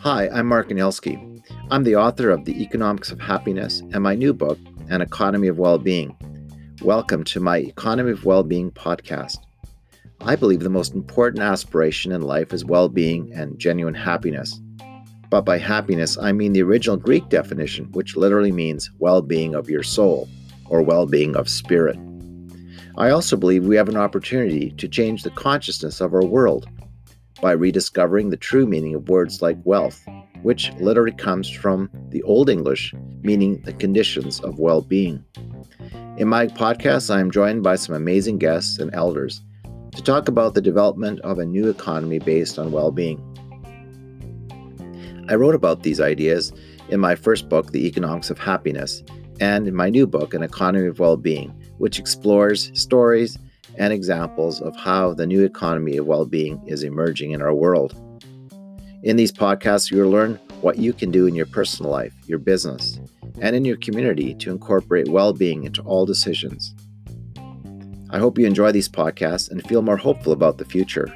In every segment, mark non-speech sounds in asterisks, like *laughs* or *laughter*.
Hi, I'm Mark Anielski. I'm the author of The Economics of Happiness and my new book, An Economy of Well-Being. Welcome to my Economy of Well-Being podcast. I believe the most important aspiration in life is well-being and genuine happiness. But by happiness, I mean the original Greek definition, which literally means well-being of your soul or well-being of spirit. I also believe we have an opportunity to change the consciousness of our world by rediscovering the true meaning of words like wealth, which literally comes from the Old English, meaning the conditions of well being. In my podcast, I am joined by some amazing guests and elders to talk about the development of a new economy based on well being. I wrote about these ideas in my first book, The Economics of Happiness, and in my new book, An Economy of Well Being, which explores stories and examples of how the new economy of well being is emerging in our world. In these podcasts, you'll learn what you can do in your personal life, your business, and in your community to incorporate well being into all decisions. I hope you enjoy these podcasts and feel more hopeful about the future.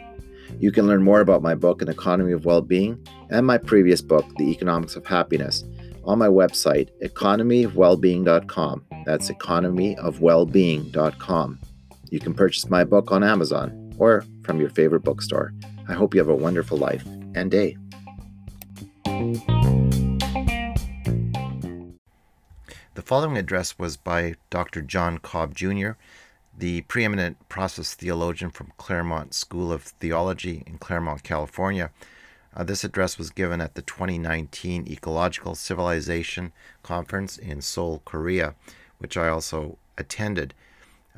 You can learn more about my book, An Economy of Well Being, and my previous book, The Economics of Happiness, on my website, economyofwellbeing.com. That's economyofwellbeing.com. You can purchase my book on Amazon or from your favorite bookstore. I hope you have a wonderful life and day. The following address was by Dr. John Cobb Jr., the preeminent process theologian from Claremont School of Theology in Claremont, California. Uh, this address was given at the 2019 Ecological Civilization Conference in Seoul, Korea, which I also attended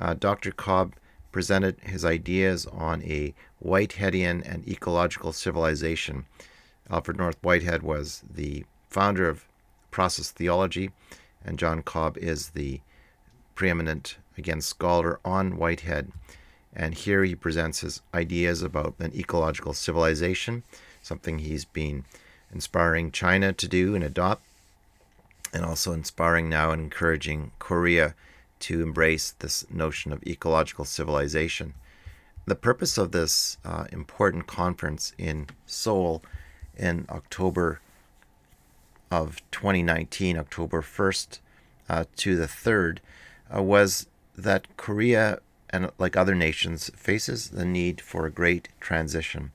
uh, Dr. Cobb presented his ideas on a Whiteheadian and ecological civilization. Alfred North Whitehead was the founder of process theology, and John Cobb is the preeminent, again, scholar on Whitehead. And here he presents his ideas about an ecological civilization, something he's been inspiring China to do and adopt, and also inspiring now and encouraging Korea to embrace this notion of ecological civilization. The purpose of this uh, important conference in Seoul in October of 2019, October 1st uh, to the 3rd, uh, was that Korea, and like other nations, faces the need for a great transition.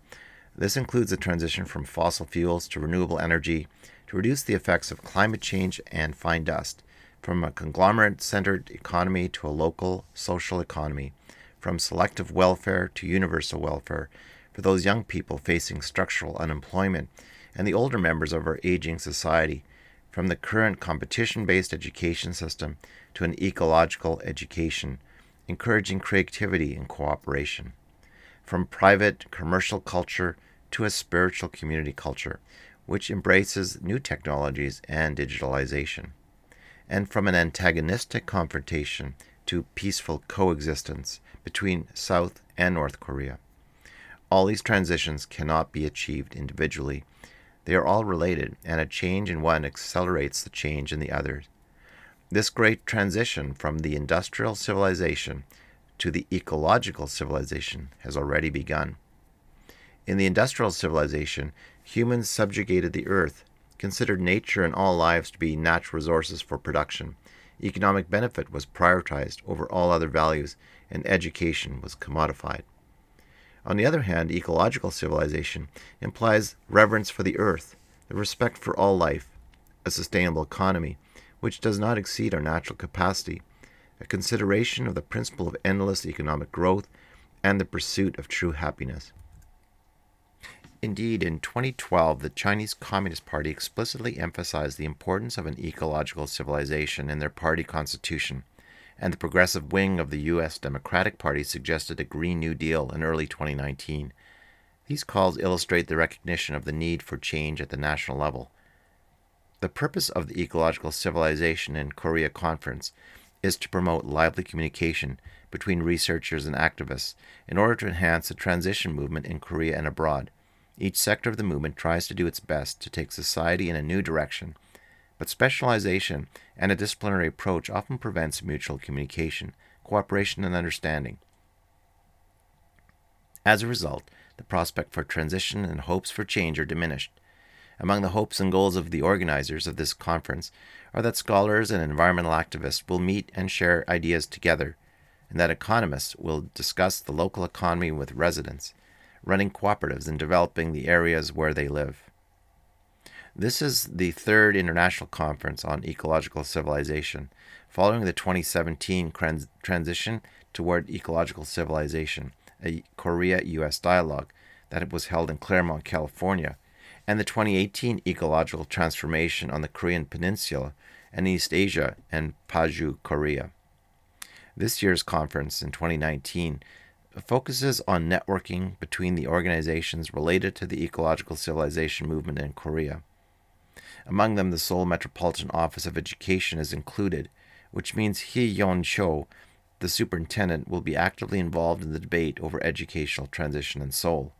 This includes a transition from fossil fuels to renewable energy to reduce the effects of climate change and fine dust from a conglomerate centered economy to a local social economy, from selective welfare to universal welfare for those young people facing structural unemployment and the older members of our aging society, from the current competition based education system to an ecological education, encouraging creativity and cooperation, from private commercial culture to a spiritual community culture, which embraces new technologies and digitalization and from an antagonistic confrontation to peaceful coexistence between South and North Korea. All these transitions cannot be achieved individually. They are all related, and a change in one accelerates the change in the other. This great transition from the industrial civilization to the ecological civilization has already begun. In the industrial civilization, humans subjugated the earth considered nature and all lives to be natural resources for production. Economic benefit was prioritized over all other values, and education was commodified. On the other hand, ecological civilization implies reverence for the earth, the respect for all life, a sustainable economy, which does not exceed our natural capacity, a consideration of the principle of endless economic growth, and the pursuit of true happiness. Indeed, in 2012, the Chinese Communist Party explicitly emphasized the importance of an ecological civilization in their party constitution, and the progressive wing of the U.S. Democratic Party suggested a Green New Deal in early 2019. These calls illustrate the recognition of the need for change at the national level. The purpose of the Ecological Civilization in Korea Conference is to promote lively communication between researchers and activists in order to enhance the transition movement in Korea and abroad. Each sector of the movement tries to do its best to take society in a new direction, but specialization and a disciplinary approach often prevents mutual communication, cooperation, and understanding. As a result, the prospect for transition and hopes for change are diminished. Among the hopes and goals of the organizers of this conference are that scholars and environmental activists will meet and share ideas together, and that economists will discuss the local economy with residents, running cooperatives and developing the areas where they live. This is the third international conference on ecological civilization, following the 2017 trans- transition toward ecological civilization, a Korea US dialogue that was held in Claremont, California, and the 2018 ecological transformation on the Korean Peninsula and East Asia and Paju, Korea. This year's conference in 2019 focuses on networking between the organizations related to the ecological civilization movement in Korea. Among them, the Seoul Metropolitan Office of Education is included, which means Hee Yon Cho, the superintendent, will be actively involved in the debate over educational transition in Seoul.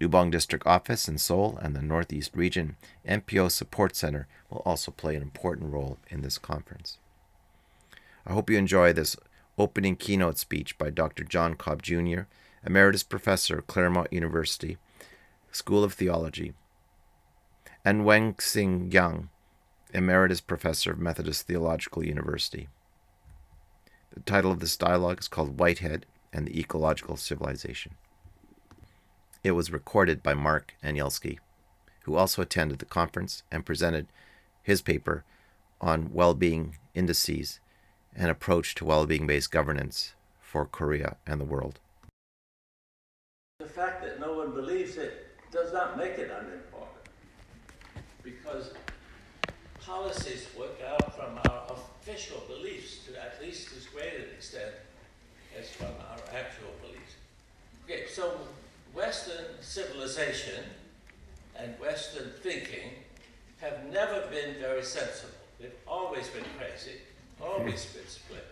Newbong District Office in Seoul and the Northeast Region NPO Support Center will also play an important role in this conference. I hope you enjoy this opening keynote speech by Dr. John Cobb Jr., Emeritus Professor Claremont University, School of Theology, and Wang-sik Jang, Emeritus Professor of Methodist Theological University. The title of this dialogue is called Whitehead and the Ecological Civilization. It was recorded by Mark Anielski, who also attended the conference and presented his paper on well being indices and approach to well being based governance for Korea and the world. The fact that no one believes it does not make it unimportant because policies work out from our official beliefs to at least as great an extent as from our actual beliefs. Okay, so Western civilization and Western thinking have never been very sensible. They've always been crazy, always been split.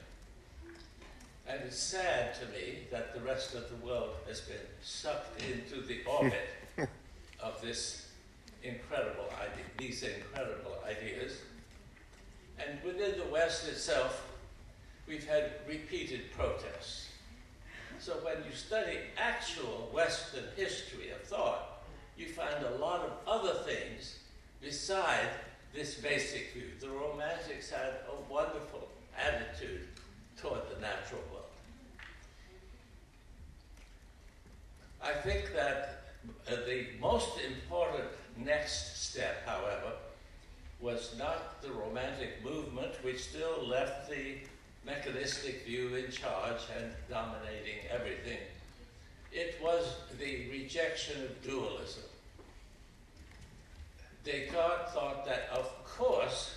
And it's sad to me that the rest of the world has been sucked into the *laughs* orbit of this incredible idea, these incredible ideas. And within the West itself, we've had repeated protests. So when you study actual Western history of thought, you find a lot of other things beside this basic view. The Romantics had a wonderful attitude toward the natural world. I think that uh, the most important next step, however, was not the Romantic movement, which still left the mechanistic view in charge and dominating everything. It was the rejection of dualism. Descartes thought that, of course,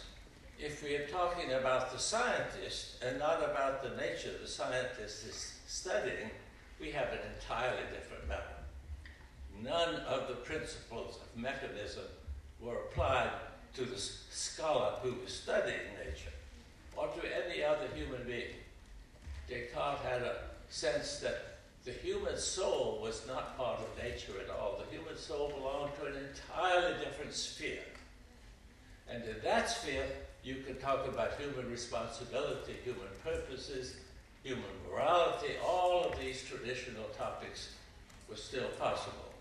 if we are talking about the scientist and not about the nature the scientist is studying, we have an entirely different matter. None of the principles of mechanism were applied to the scholar who was studying nature or to any other human being. Descartes had a sense that the human soul was not part of nature at all. The human soul belonged to an entirely different sphere. And in that sphere, you can talk about human responsibility, human purposes, human morality, all of these traditional topics were still possible.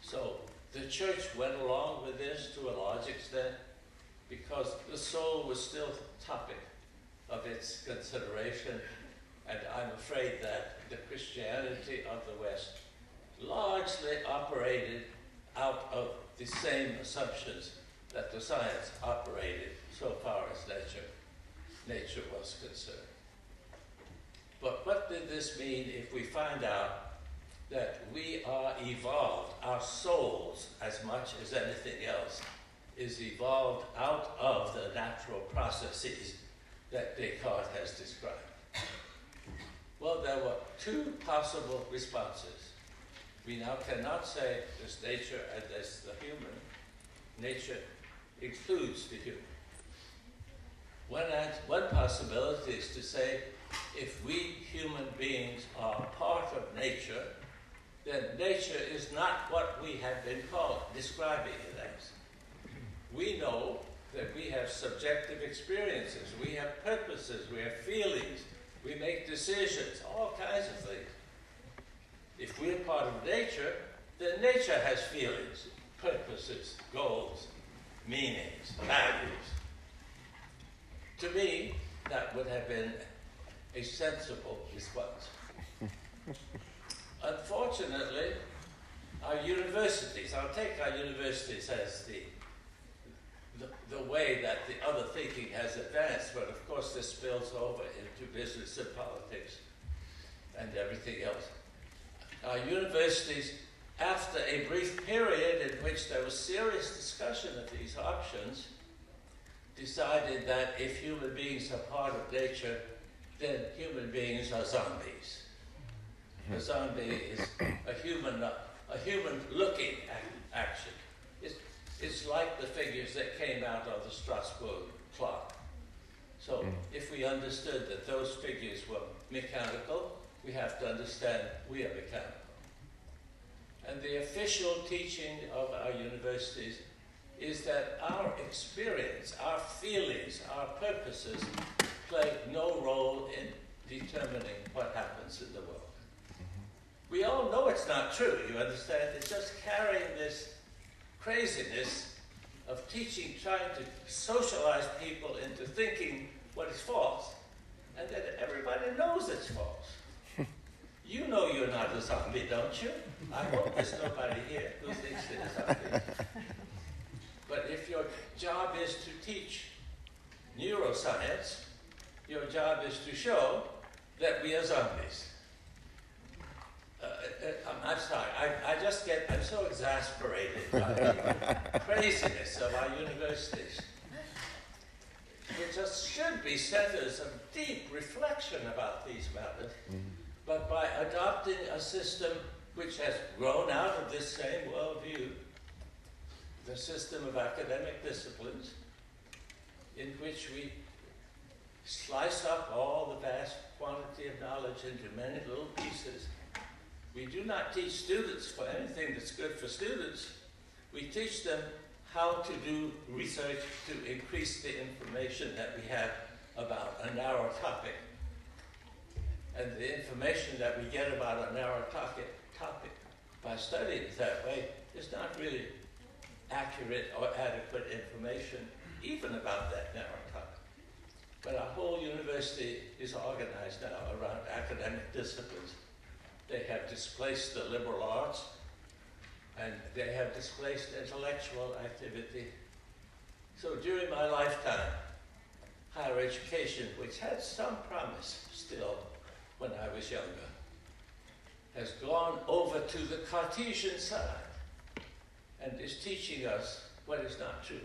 So the church went along with this to a large extent because the soul was still topic of its consideration, and I'm afraid that the Christianity of the West largely operated out of the same assumptions that the science operated so far as nature, nature was concerned. But what did this mean if we find out that we are evolved, our souls, as much as anything else, is evolved out of the natural processes that Descartes has described? Well, there were two possible responses. We now cannot say there's nature and there's the human. Nature includes the human. One, one possibility is to say if we human beings are part of nature, then nature is not what we have been called, describing it as. We know that we have subjective experiences, we have purposes, we have feelings, we make decisions, all kinds of things. If we're part of nature, then nature has feelings, purposes, goals, meanings, values. To me, that would have been a sensible response. Unfortunately, our universities, I'll take our universities as the, the, way that the other thinking has advanced, but of course this spills over into business and politics and everything else. Our universities, after a brief period in which there was serious discussion of these options, decided that if human beings are part of nature, then human beings are zombies. A zombie is a human, a human looking action. It's, like the figures that came out of the Strasbourg clock. So mm. if we understood that those figures were mechanical, we have to understand we are mechanical. And the official teaching of our universities is that our experience, our feelings, our purposes play no role in determining what happens in the world. Mm-hmm. We all know it's not true, you understand? It's just carrying this craziness of teaching, trying to socialize people into thinking what is false, and that everybody knows it's false. *laughs* you know you're not a zombie, don't you? I hope there's nobody here who thinks they're a zombie. But if your job is to teach neuroscience, your job is to show that we are zombies. Uh, uh, I'm, I'm, sorry, I, I just get, I'm so exasperated by the *laughs* craziness of our universities. It just should be centers of deep reflection about these matters. Mm-hmm. But by adopting a system which has grown out of this same worldview, the system of academic disciplines, in which we slice up all the vast quantity of knowledge into many little pieces. We do not teach students for anything that's good for students. We teach them how to do research to increase the information that we have about a narrow topic. And the information that we get about a narrow topic, topic by studying it that way is not really accurate or adequate information even about that narrow topic. But our whole university is organized now around academic disciplines. They have displaced the liberal arts and they have displaced intellectual activity. So during my lifetime, higher education, which had some promise still when I was younger, has gone over to the Cartesian side and is teaching us what is not true.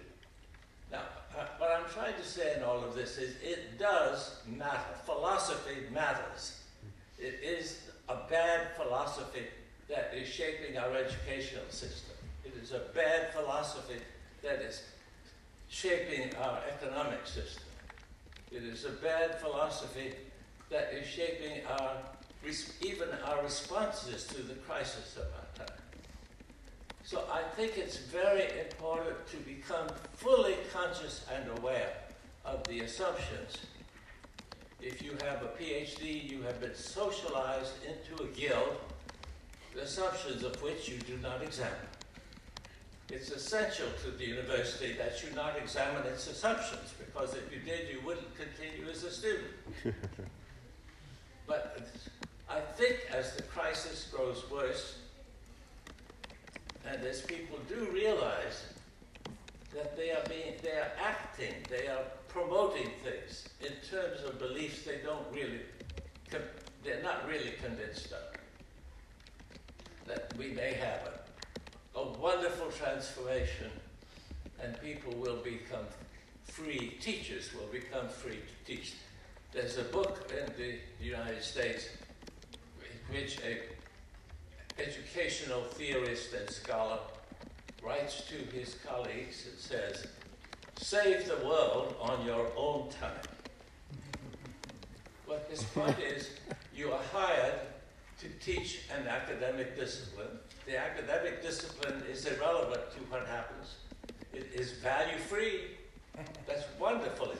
Now, uh, what I'm trying to say in all of this is it does matter. Philosophy matters. It is a bad philosophy that is shaping our educational system. It is a bad philosophy that is shaping our economic system. It is a bad philosophy that is shaping our, even our responses to the crisis of our time. So I think it's very important to become fully conscious and aware of the assumptions. If you have a PhD, you have been socialized into a guild, the assumptions of which you do not examine. It's essential to the university that you not examine its assumptions, because if you did, you wouldn't continue as a student. *laughs* but I think as the crisis grows worse, and as people do realize that they are being, they are acting, they are promoting things in terms of beliefs they don't really, they're not really convinced of. That we may have a, a wonderful transformation and people will become free, teachers will become free to teach. There's a book in the United States in which a educational theorist and scholar writes to his colleagues and says, Save the world on your own time. But his point *laughs* is, you are hired to teach an academic discipline. The academic discipline is irrelevant to what happens. It is value free. That's wonderful.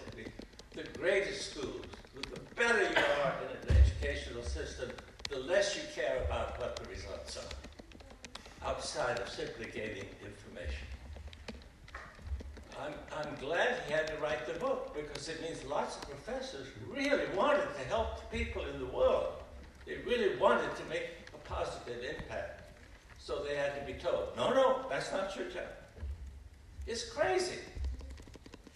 The greatest schools, the better you are in an educational system, the less you care about what the results are, outside of simply gaining information. I'm, I'm glad he had to write the book because it means lots of professors really wanted to help the people in the world. They really wanted to make a positive impact. So they had to be told, no, no, that's not your job. It's crazy.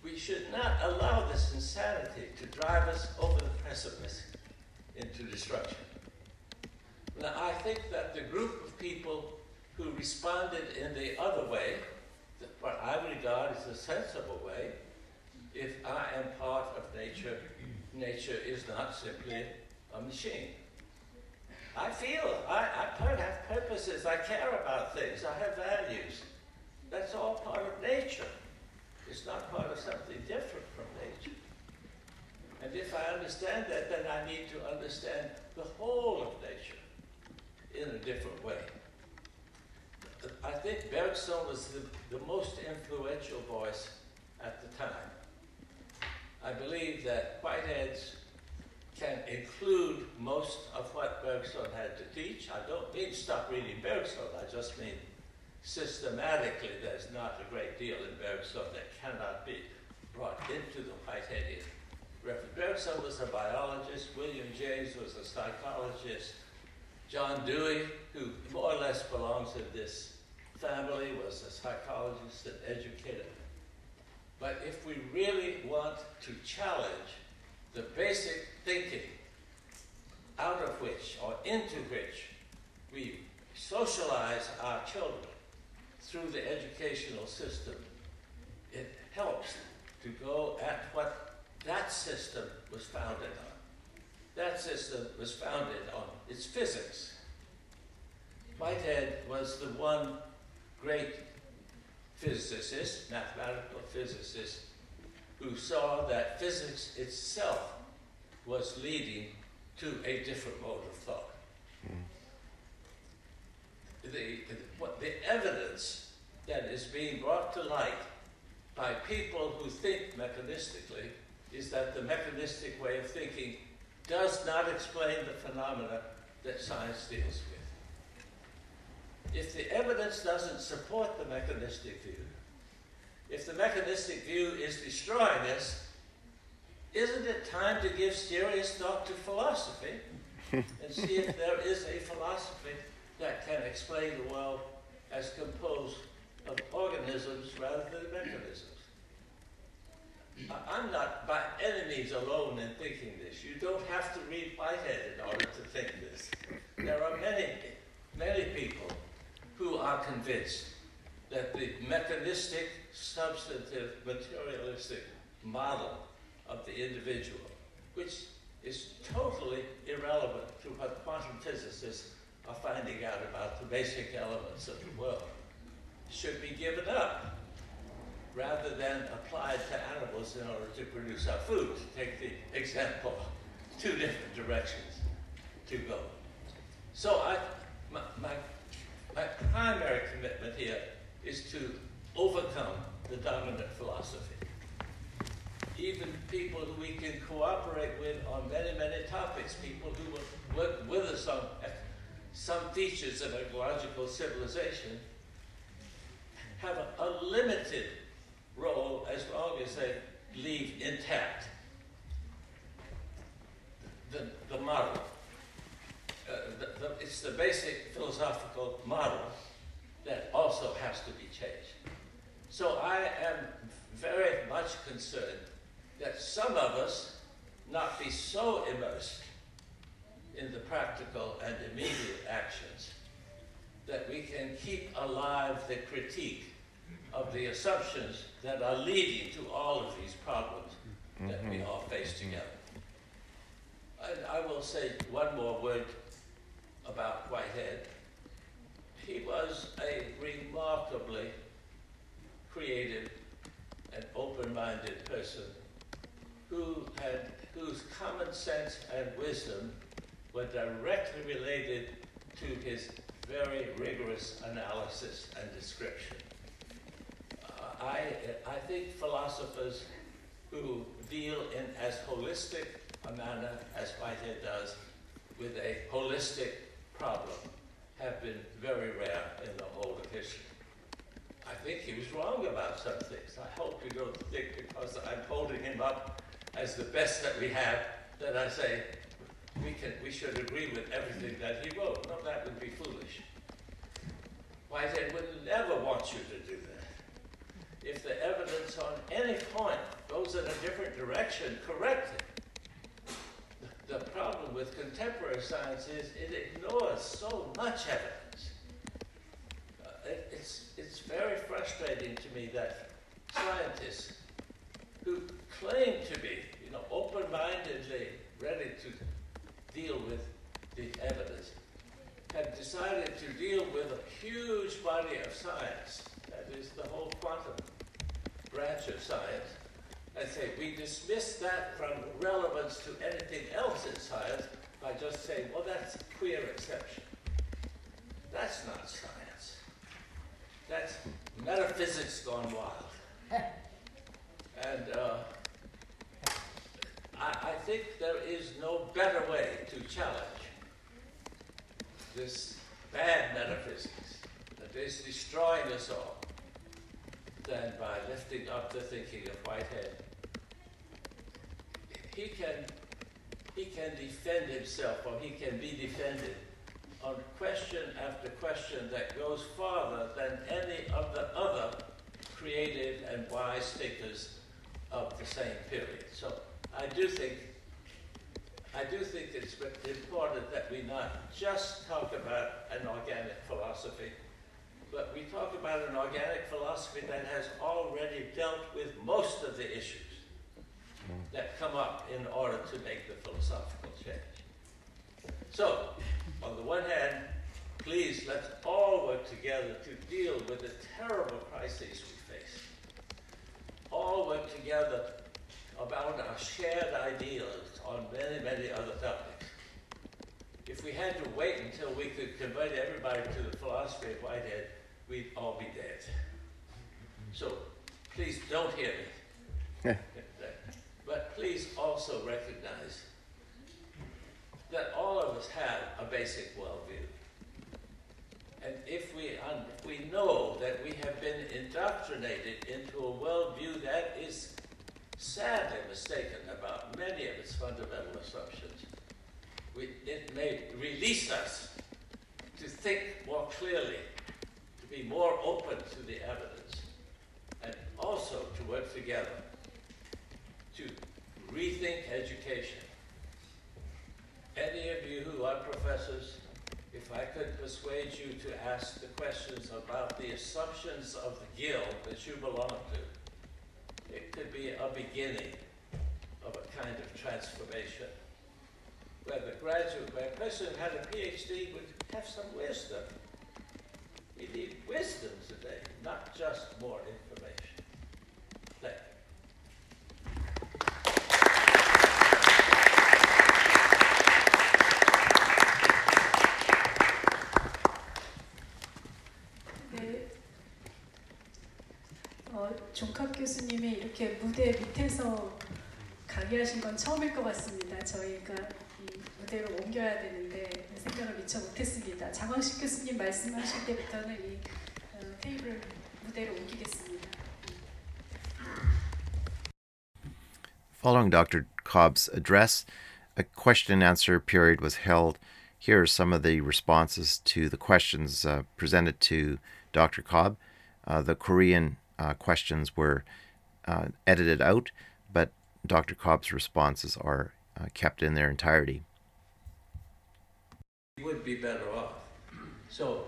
We should not allow this insanity to drive us over the precipice into destruction. Now, I think that the group of people who responded in the other way, what I regard as a sensible way, if I am part of nature, nature is not simply a machine. I feel, I, I have purposes, I care about things, I have values. That's all part of nature. It's not part of something different from nature. And if I understand that, then I need to understand the whole of nature in a different way. I think Bergson was the, the most influential voice at the time. I believe that Whiteheads can include most of what Bergson had to teach. I don't mean stop reading Bergson, I just mean systematically there's not a great deal in Bergson that cannot be brought into the Whiteheadian. Bergson was a biologist, William James was a psychologist, John Dewey, who more or less belongs to this family, was a psychologist and educator. But if we really want to challenge the basic thinking out of which or into which we socialize our children through the educational system, it helps to go at what that system was founded on. That system was founded on its physics. Whitehead was the one great physicist, mathematical physicist, who saw that physics itself was leading to a different mode of thought. Mm. The, what, the evidence that is being brought to light by people who think mechanistically is that the mechanistic way of thinking does not explain the phenomena that science deals with. If the evidence doesn't support the mechanistic view, if the mechanistic view is destroying us, isn't it time to give serious thought to philosophy *laughs* and see if there is a philosophy that can explain the world as composed of organisms rather than mechanisms? I'm not by enemies alone in thinking this. You don't have to read Whitehead in order to think this. There are many, many people who are convinced that the mechanistic, substantive, materialistic model of the individual, which is totally irrelevant to what quantum physicists are finding out about the basic elements of the world, should be given up rather than applied to animals in order to produce our food. To take the example, two different directions to go. So I, my, my, my primary commitment here is to overcome the dominant philosophy. Even people who we can cooperate with on many, many topics, people who work with us on eh, some features of ecological civilization, have a, a limited role as long as they leave intact the, the model. Uh, the, the, it's the basic philosophical model that also has to be changed. So I am very much concerned that some of us not be so immersed in the practical and immediate actions that we can keep alive the critique of the assumptions that are leading to all of these problems mm-hmm. that we mm-hmm. all face together. And I will say one more word about Whitehead. He was a remarkably creative and open-minded person who had whose common sense and wisdom were directly related to his very rigorous analysis and description. Think philosophers who deal in as holistic a manner as Whitehead does with a holistic problem have been very rare in the whole of history. I think he was wrong about some things. I hope you don't think because I'm holding him up as the best that we have that I say we can we should agree with everything that he wrote. No, that would be foolish. Whitehead would never want you to do that. If the evidence on any point goes in a different direction, correct it. The problem with contemporary science is it ignores so much evidence. Uh, it, it's, it's very frustrating to me that scientists who claim to be, you know, open-mindedly ready to deal with the evidence have decided to deal with a huge body of science, that is the whole quantum branch of science, and say we dismiss that from relevance to anything else in science by just saying, well, that's a queer exception. That's not science. That's metaphysics gone wild. *laughs* and uh, I, I think there is no better way to challenge this bad metaphysics that is destroying us all than by lifting up the thinking of Whitehead. He can, he can defend himself or he can be defended on question after question that goes farther than any of the other creative and wise thinkers of the same period. So I do think I do think it's important that we not just talk about an organic philosophy, but we talk about an organic philosophy that has already dealt with most of the issues that come up in order to make the philosophical change. So, on the one hand, please let's all work together to deal with the terrible crises we face. All work together about our shared ideals on many, many other topics. If we had to wait until we could convert everybody to the philosophy we'd all be dead. So please don't hear me. *laughs* but please also recognize that all of us have a basic worldview. And if we, un- we know that we have been indoctrinated into a worldview that is sadly mistaken about many of its fundamental assumptions. We, it may release us to think more clearly, to be more open to the evidence, and also to work together to rethink education. Any of you who are professors, if I could persuade you to ask the questions about the assumptions of the guild that you belong to, it could be a beginning of a kind of transformation where the graduate, where a person who had a PhD would have some wisdom. We need wisdom today, not just more information. Thank you. 네. 어, 종합 교수님이 이렇게 무대 밑에서 강의하신 건 처음일 것 같습니다. 저희가 이 무대로 옮겨야 되는데 생각을 미처 못했습니다. 장광식 교수님 말씀하실 때부터는 이 어, 테이블 무대로 옮기겠습니다. Following Dr. Cobb's address, a question and answer period was held. Here are some of the responses to the questions uh, presented to Dr. Cobb. Uh, the Korean uh, questions were uh, edited out, but Dr. Cobb's responses are uh, kept in their entirety. We would be better off. So,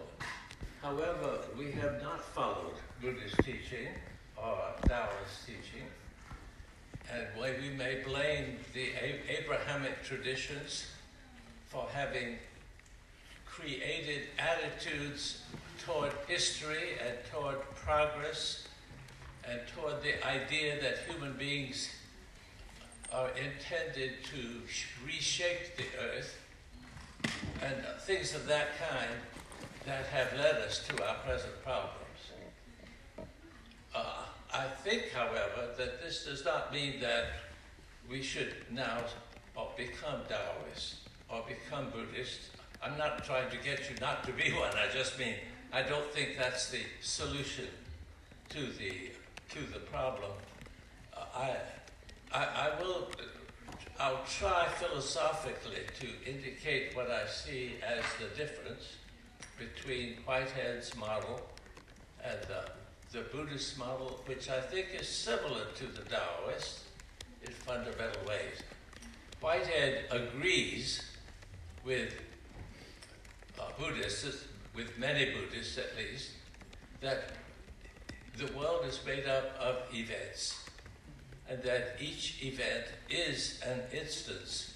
however, we have not followed Buddhist teaching or Taoist teaching, and why we may blame the Abrahamic traditions for having created attitudes toward history and toward progress and toward the idea that human beings are intended to sh- reshape the earth and things of that kind that have led us to our present problems. Uh, I think, however, that this does not mean that we should now uh, become Taoists or become Buddhist. I'm not trying to get you not to be *laughs* one. I just mean I don't think that's the solution to the to the problem. Uh, I, I I will I'll try philosophically to indicate what I see as the difference between Whitehead's model and the, the Buddhist model, which I think is similar to the Taoist in fundamental ways. Whitehead agrees with uh, Buddhists, with many Buddhists at least, that the world is made up of events, and that each event is an instance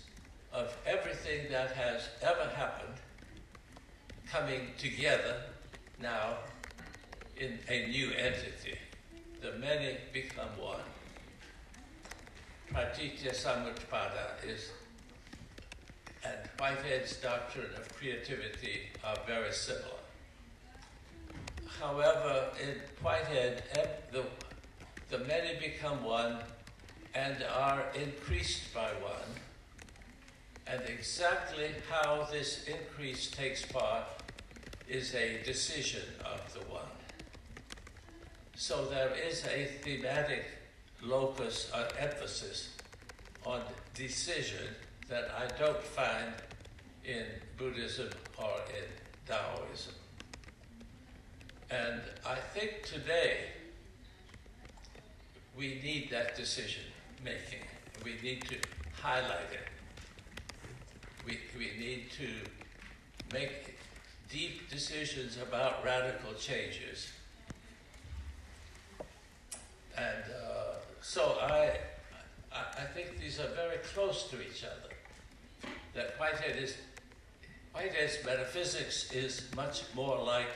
of everything that has ever happened coming together now in a new entity. The many become one. Pratitya Samutpada is, and Whitehead's doctrine of creativity are very similar. However, in Whitehead, the, the many become one and are increased by one. And exactly how this increase takes part is a decision of the one. So there is a thematic locus or emphasis on decision that I don't find in Buddhism or in Taoism. And I think today we need that decision making. We need to highlight it. We, we need to make deep decisions about radical changes. And uh, so I, I, think these are very close to each other. That Whitehead is, Whitehead's metaphysics is much more like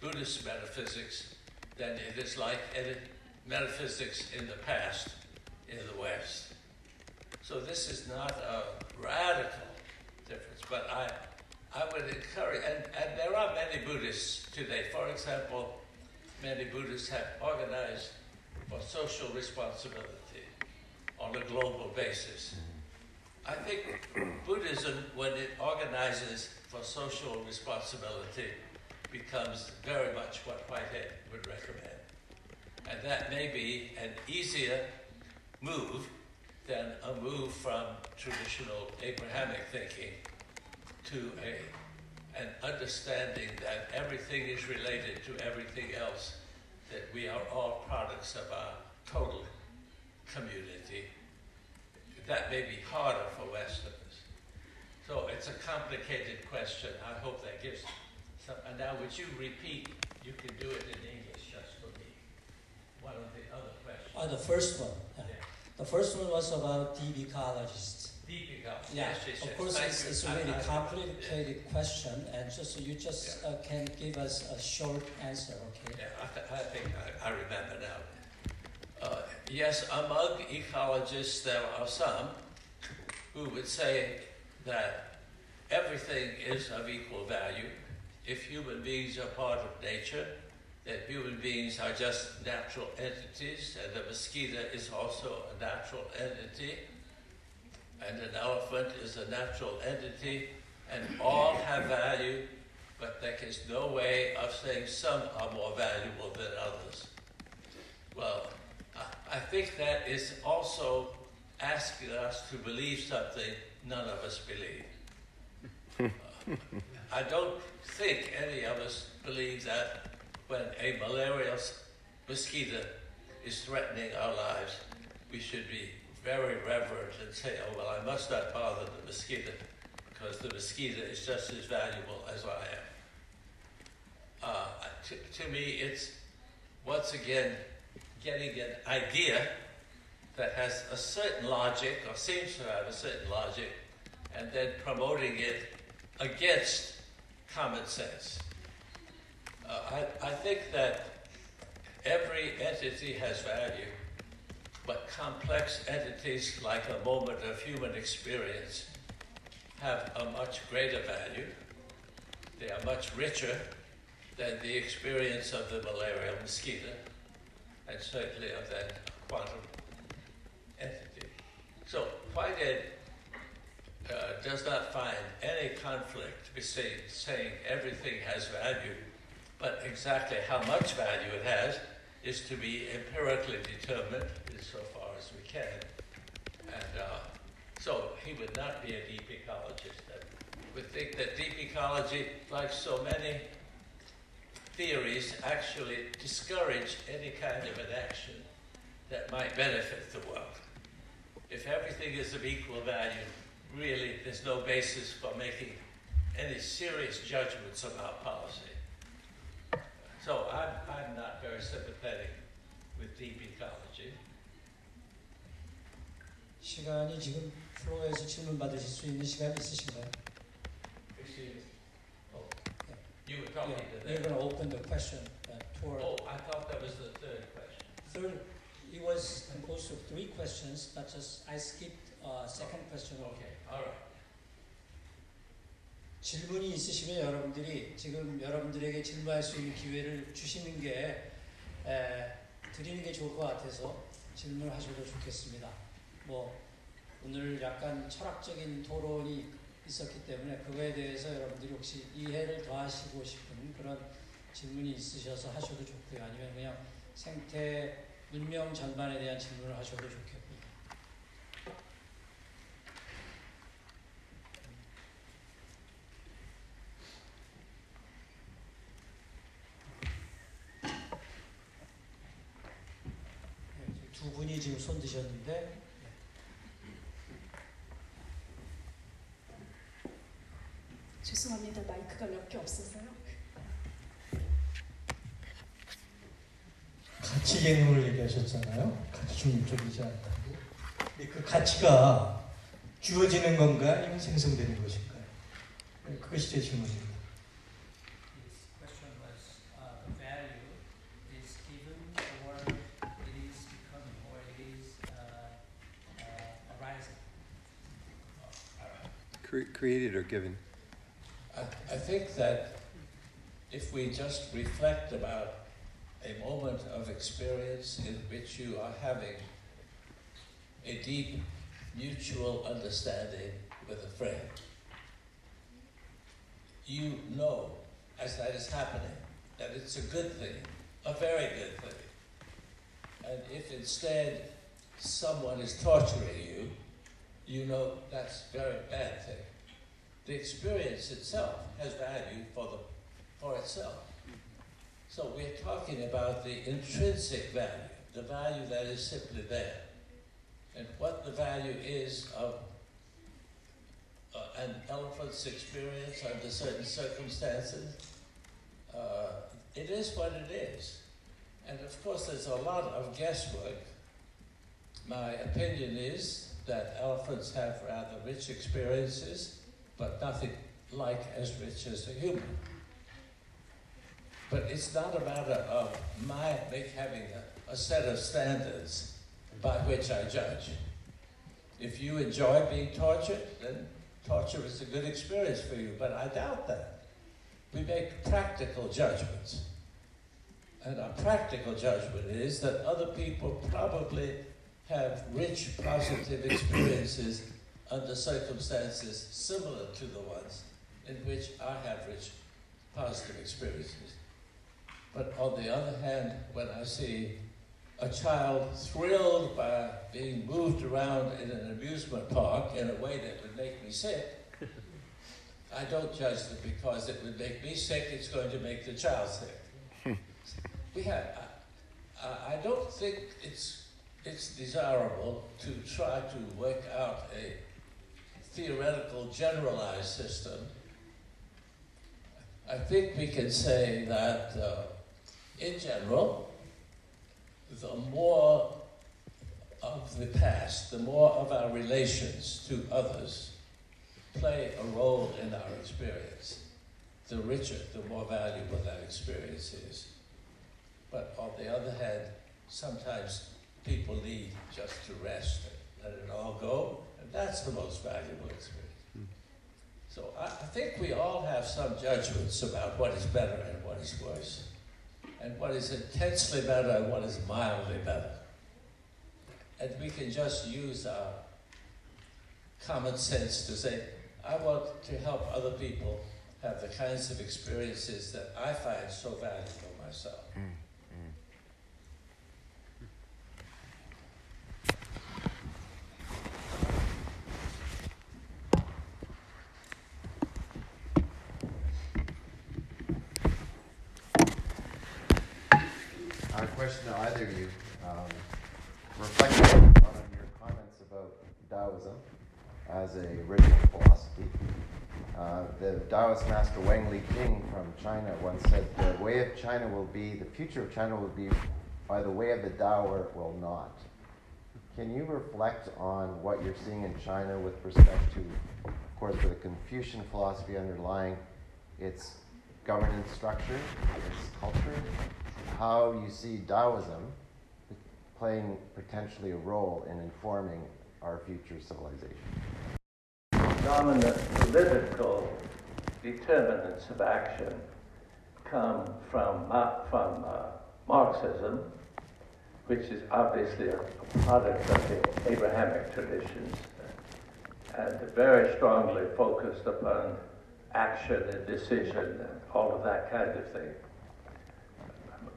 Buddhist metaphysics than it is like metaphysics in the past in the West. So this is not a radical difference, but I, I would encourage, and, and there are many Buddhists today. For example, many Buddhists have organized for social responsibility on a global basis. I think Buddhism, when it organizes for social responsibility, becomes very much what Whitehead would recommend. And that may be an easier move than a move from traditional Abrahamic thinking to a, an understanding that everything is related to everything else, that we are all products of our total community. That may be harder for Westerners. So it's a complicated question. I hope that gives some. And now, would you repeat? You can do it in English just for me. One of the other questions. Uh, the first one. Yeah. The first one was about deep ecologists. Deep ecologists. Yeah, yes, yes, of course, it's, it's, a really complicated yeah. question, and just you just yeah. uh, can give us a short answer, okay? Yeah, I, th- I think I, I, remember now. Uh, yes, among ecologists, there are some who would say that everything is of equal value. If human beings are part of nature, that human beings are just natural entities, and the mosquito is also a natural entity, and an elephant is a natural entity, and all have value, but there is no way of saying some are more valuable than others. Well, I think that is also asking us to believe something none of us believe. *laughs* I don't think any of us believe that when a malarial mosquito is threatening our lives, we should be very reverent and say, oh, well, I must not bother the mosquito because the mosquito is just as valuable as I am. Uh, to, to me, it's once again getting an idea that has a certain logic or seems to have a certain logic and then promoting it against common sense. I, I think that every entity has value, but complex entities like a moment of human experience have a much greater value. They are much richer than the experience of the malaria mosquito, and certainly of that quantum entity. So Whitehead uh, does not find any conflict between saying everything has value, but exactly how much value it has is to be empirically determined insofar as we can. And uh, so he would not be a deep ecologist. And we think that deep ecology, like so many theories, actually discourage any kind of an action that might benefit the world. If everything is of equal value, really there's no basis for making any serious judgments about policy. So I'm, I'm not very sympathetic with deep ecology. 시간이 지금 플로어에서 질문 받으실 수 있는 시간 있으신가요? Excuse me. Oh, you were talking Yeah, to we're them. going to open the question uh, toward Oh, I thought that was the third question. third. It was composed of three questions, but just I skipped uh, second question. Okay, all right. 질문이 있으시면 여러분들이 지금 여러분들에게 질문할 수 있는 기회를 주시는 게 에, 드리는 게 좋을 것 같아서 질문하셔도 좋겠습니다. 뭐 오늘 약간 철학적인 토론이 있었기 때문에 그거에 대해서 여러분들이 혹시 이해를 더하시고 싶은 그런 질문이 있으셔서 하셔도 좋고요. 아니면 그냥 생태 문명 전반에 대한 질문을 하셔도 좋겠고요. 네, 두 분이 지금 손 드셨는데 마이크가 몇개 없어서요. 가치 개념을 얘기하셨잖아요. 가치 중립적이지 않다고. 근데 그 가치가 주어지는 건가 아니면 생성되는 것인가요? 네, 그것이 제 질문입니다. His question was uh, the value is given or it is becoming or it is uh, uh, arising. Cre- created or given. I, think that if we just reflect about a moment of experience in which you are having a deep mutual understanding with a friend, you know, as that is happening, that it's a good thing, a very good thing. And if instead someone is torturing you, you know that's a very bad thing the experience itself has value for the for itself. So we're talking about the intrinsic value, the value that is simply there, and what the value is of uh, an elephant's experience under certain circumstances. Uh, it is what it is, and of course there's a lot of guesswork. My opinion is that elephants have rather rich experiences but nothing like as rich as a human. But it's not a matter of my having a, a set of standards by which I judge. If you enjoy being tortured, then torture is a good experience for you, but I doubt that. We make practical judgments. And our practical judgment is that other people probably have rich positive experiences under circumstances similar to the ones in which I have rich positive experiences. But on the other hand, when I see a child thrilled by being moved around in an amusement park in a way that would make me sick, I don't judge them because it would make me sick, it's going to make the child sick. we have, I, I don't think it's, it's desirable to try to work out a theoretical generalized system, I think we can say that uh, in general, the more of the past, the more of our relations to others play a role in our experience, the richer, the more valuable that experience is. But on the other hand, sometimes people need just to rest and let it all go, that's the most valuable experience. So I, I think we all have some judgments about what is better and what is worse, and what is intensely better and what is mildly better. And we can just use our common sense to say, I want to help other people have the kinds of experiences that I find so valuable myself. Mm. question to either of you. Um, reflecting on your comments about Taoism as a original philosophy, uh, the Taoist master Wang Liqing from China once said, "The way China will be, the future of China will be by the way of the Tao, or it will not." Can you reflect on what you're seeing in China with respect to, of course, the Confucian philosophy underlying its governance structure, its culture, how you see Taoism playing potentially a role in informing our future civilization. Dominant political determinants of action come from, uh, from uh, Marxism, which is obviously a product of the Abrahamic traditions, and very strongly focused upon action and decision and all of that kind of thing.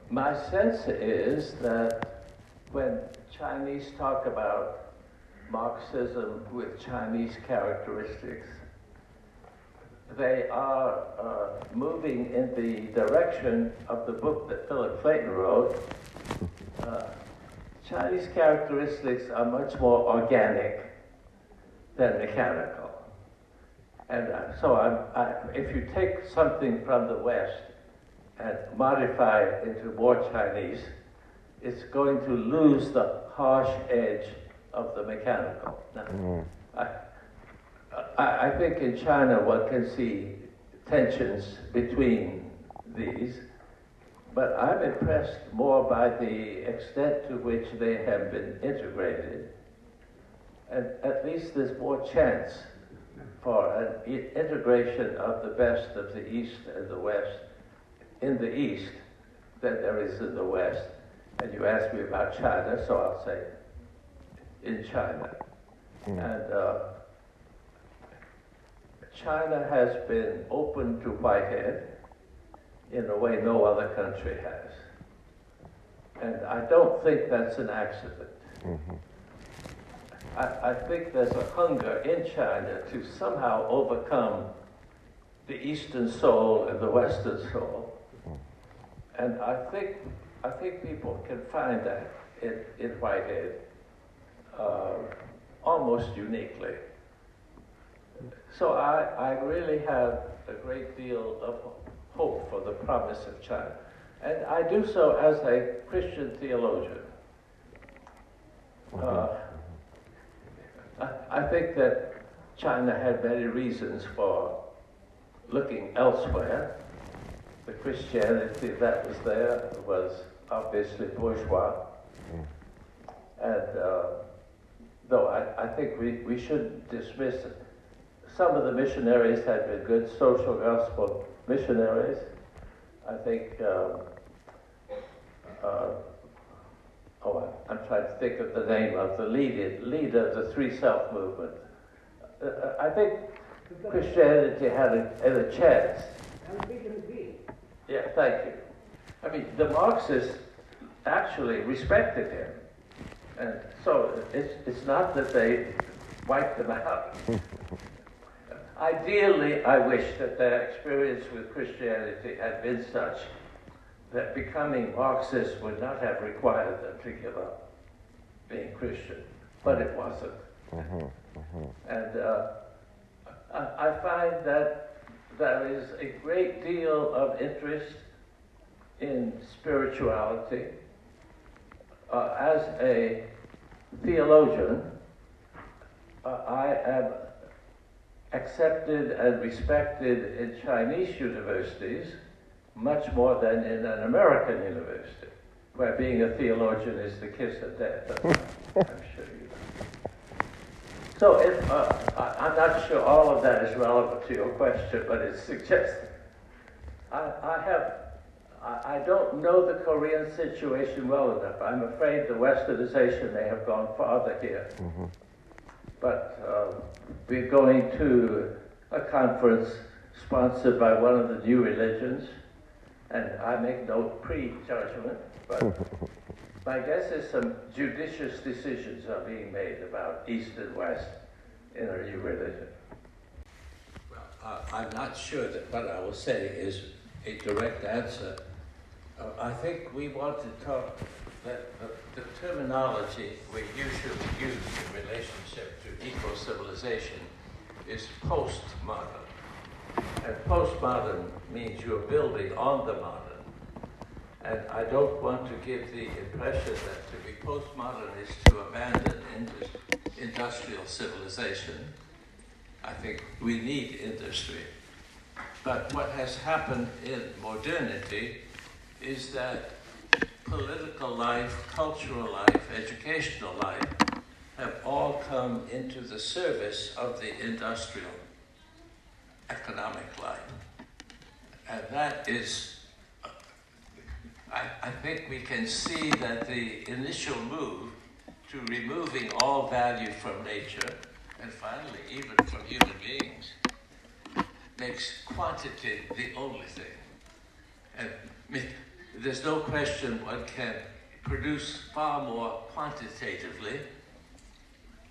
My sense is that when Chinese talk about Marxism with Chinese characteristics, they are uh, moving in the direction of the book that Philip Clayton wrote. Uh, Chinese characteristics are much more organic than mechanical. And uh, so I, if you take something from the West and modify it into more Chinese, it's going to lose the harsh edge of the mechanical. Now, mm. I, I, I think in China one can see tensions between these, but I'm impressed more by the extent to which they have been integrated. And at least there's more chance for an integration of the best of the East and the West in the East than there is in the West. And you asked me about China, so I'll say in China. Mm. And uh, China has been open to Whitehead in a way no other country has. And I don't think that's an accident. Mm-hmm. I, I think there's a hunger in China to somehow overcome the Eastern soul and the Western soul and I think, I think people can find that in, in Whitehead uh, almost uniquely. So I, I really have a great deal of hope for the promise of China. And I do so as a Christian theologian. Uh, I, I think that China had many reasons for looking elsewhere the Christianity that was there was obviously bourgeois. Mm. And uh, though I, I think we, we shouldn't dismiss it. Some of the missionaries had been good social gospel missionaries. I think, um, uh, oh, I'm trying to think of the name of the leader, of the Three Self movement. Uh, uh I think Christianity had a, had a chance. Yeah, thank you. I mean, the Marxists actually respected him. And so it's, it's not that they wiped them out. *laughs* Ideally, I wish that their experience with Christianity had been such that becoming Marxist would not have required them to give up being Christian. But it wasn't. Mm-hmm, mm-hmm. And uh, I, I find that there is a great deal of interest in spirituality. Uh, as a theologian, uh, I am accepted and respected in Chinese universities much more than in an American university, where being a theologian is the kiss of death. I'm sure you so if, uh, I, am not sure all of that is relevant to your question, but it *laughs* suggests I, I have, I, I don't know the Korean situation well enough. I'm afraid the westernization may have gone farther here. Mm-hmm. But uh, we're going to a conference sponsored by one of the new religions, and I make no prejudgment, but *laughs* my guess is some judicious decisions are being made about East and West in a new religion. Well, uh, I'm not sure that what I will say is a direct answer. Uh, I think we want to talk that the, the terminology we usually use in relationship to eco-civilization is postmodern. And postmodern means you're building on the modern. And I don't want to give the impression that to be postmodern is to abandon industrial civilization. I think we need industry. But what has happened in modernity is that political life, cultural life, educational life have all come into the service of the industrial economic life. And that is, I, I think we can see that the initial move to removing all value from nature, and finally even from human beings, makes quantity the only thing. And there's no question one can produce far more quantitatively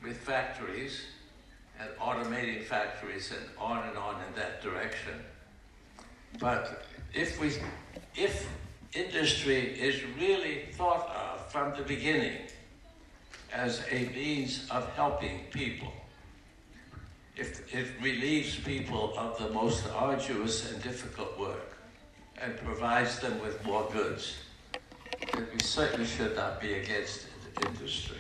with factories and automating factories and on and on in that direction. But if we, if industry is really thought of from the beginning as a means of helping people, if it relieves people of the most arduous and difficult work and provides them with more goods, then we certainly should not be against industry.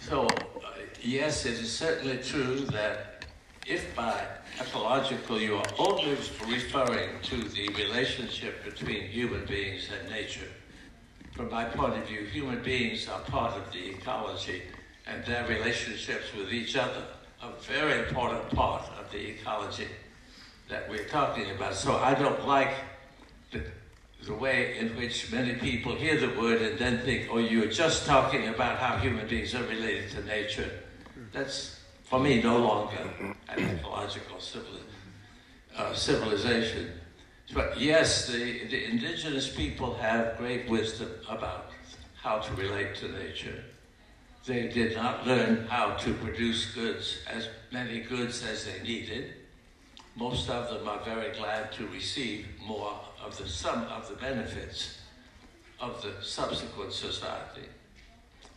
So, uh, yes, it is certainly true that if by ecological you are only referring to the relationship between human beings and nature, from my point of view, human beings are part of the ecology and their relationships with each other, a very important part of the ecology that we're talking about. So I don't like the, the way in which many people hear the word and then think, oh, you're just talking about how human beings are related to nature. That's, for me, no longer an ecological uh, civilization. But yes, the, the indigenous people have great wisdom about how to relate to nature. They did not learn how to produce goods, as many goods as they needed. Most of them are very glad to receive more of the some of the benefits of the subsequent society.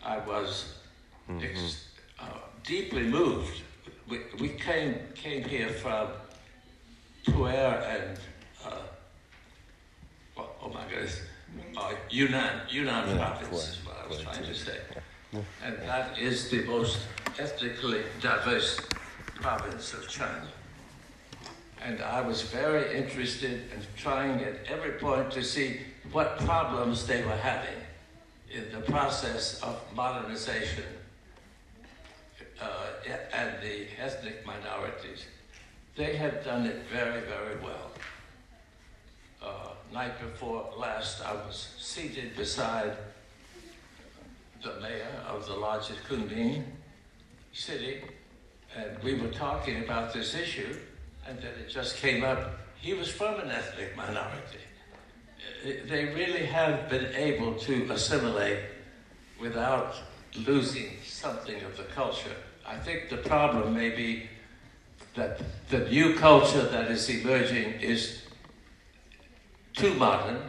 I was mm-hmm. ex, uh, deeply moved. We, we came came here from Pu'er and uh, oh, oh, my goodness, uh, Yunnan Yunnan yeah, province is what I was trying to say, and that is the most ethnically diverse province of China. And I was very interested in trying at every point to see what problems they were having in the process of modernization uh, and the ethnic minorities. They had done it very, very well. Uh, night before last, I was seated beside the mayor of the largest Kunming city, and we were talking about this issue and then it just came up. He was from an ethnic minority. They really have been able to assimilate without losing something of the culture. I think the problem may be that the new culture that is emerging is too modern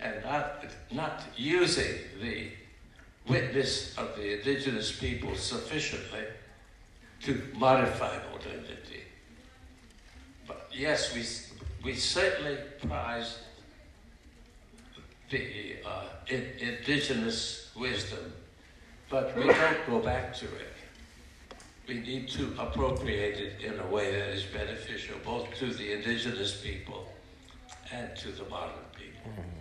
and not, not using the witness of the indigenous people sufficiently to modify modernity yes, we, we certainly prize the uh, in, indigenous wisdom, but we don't go back to it. We need to appropriate it in a way that is beneficial both to the indigenous people and to the modern people. Mm-hmm.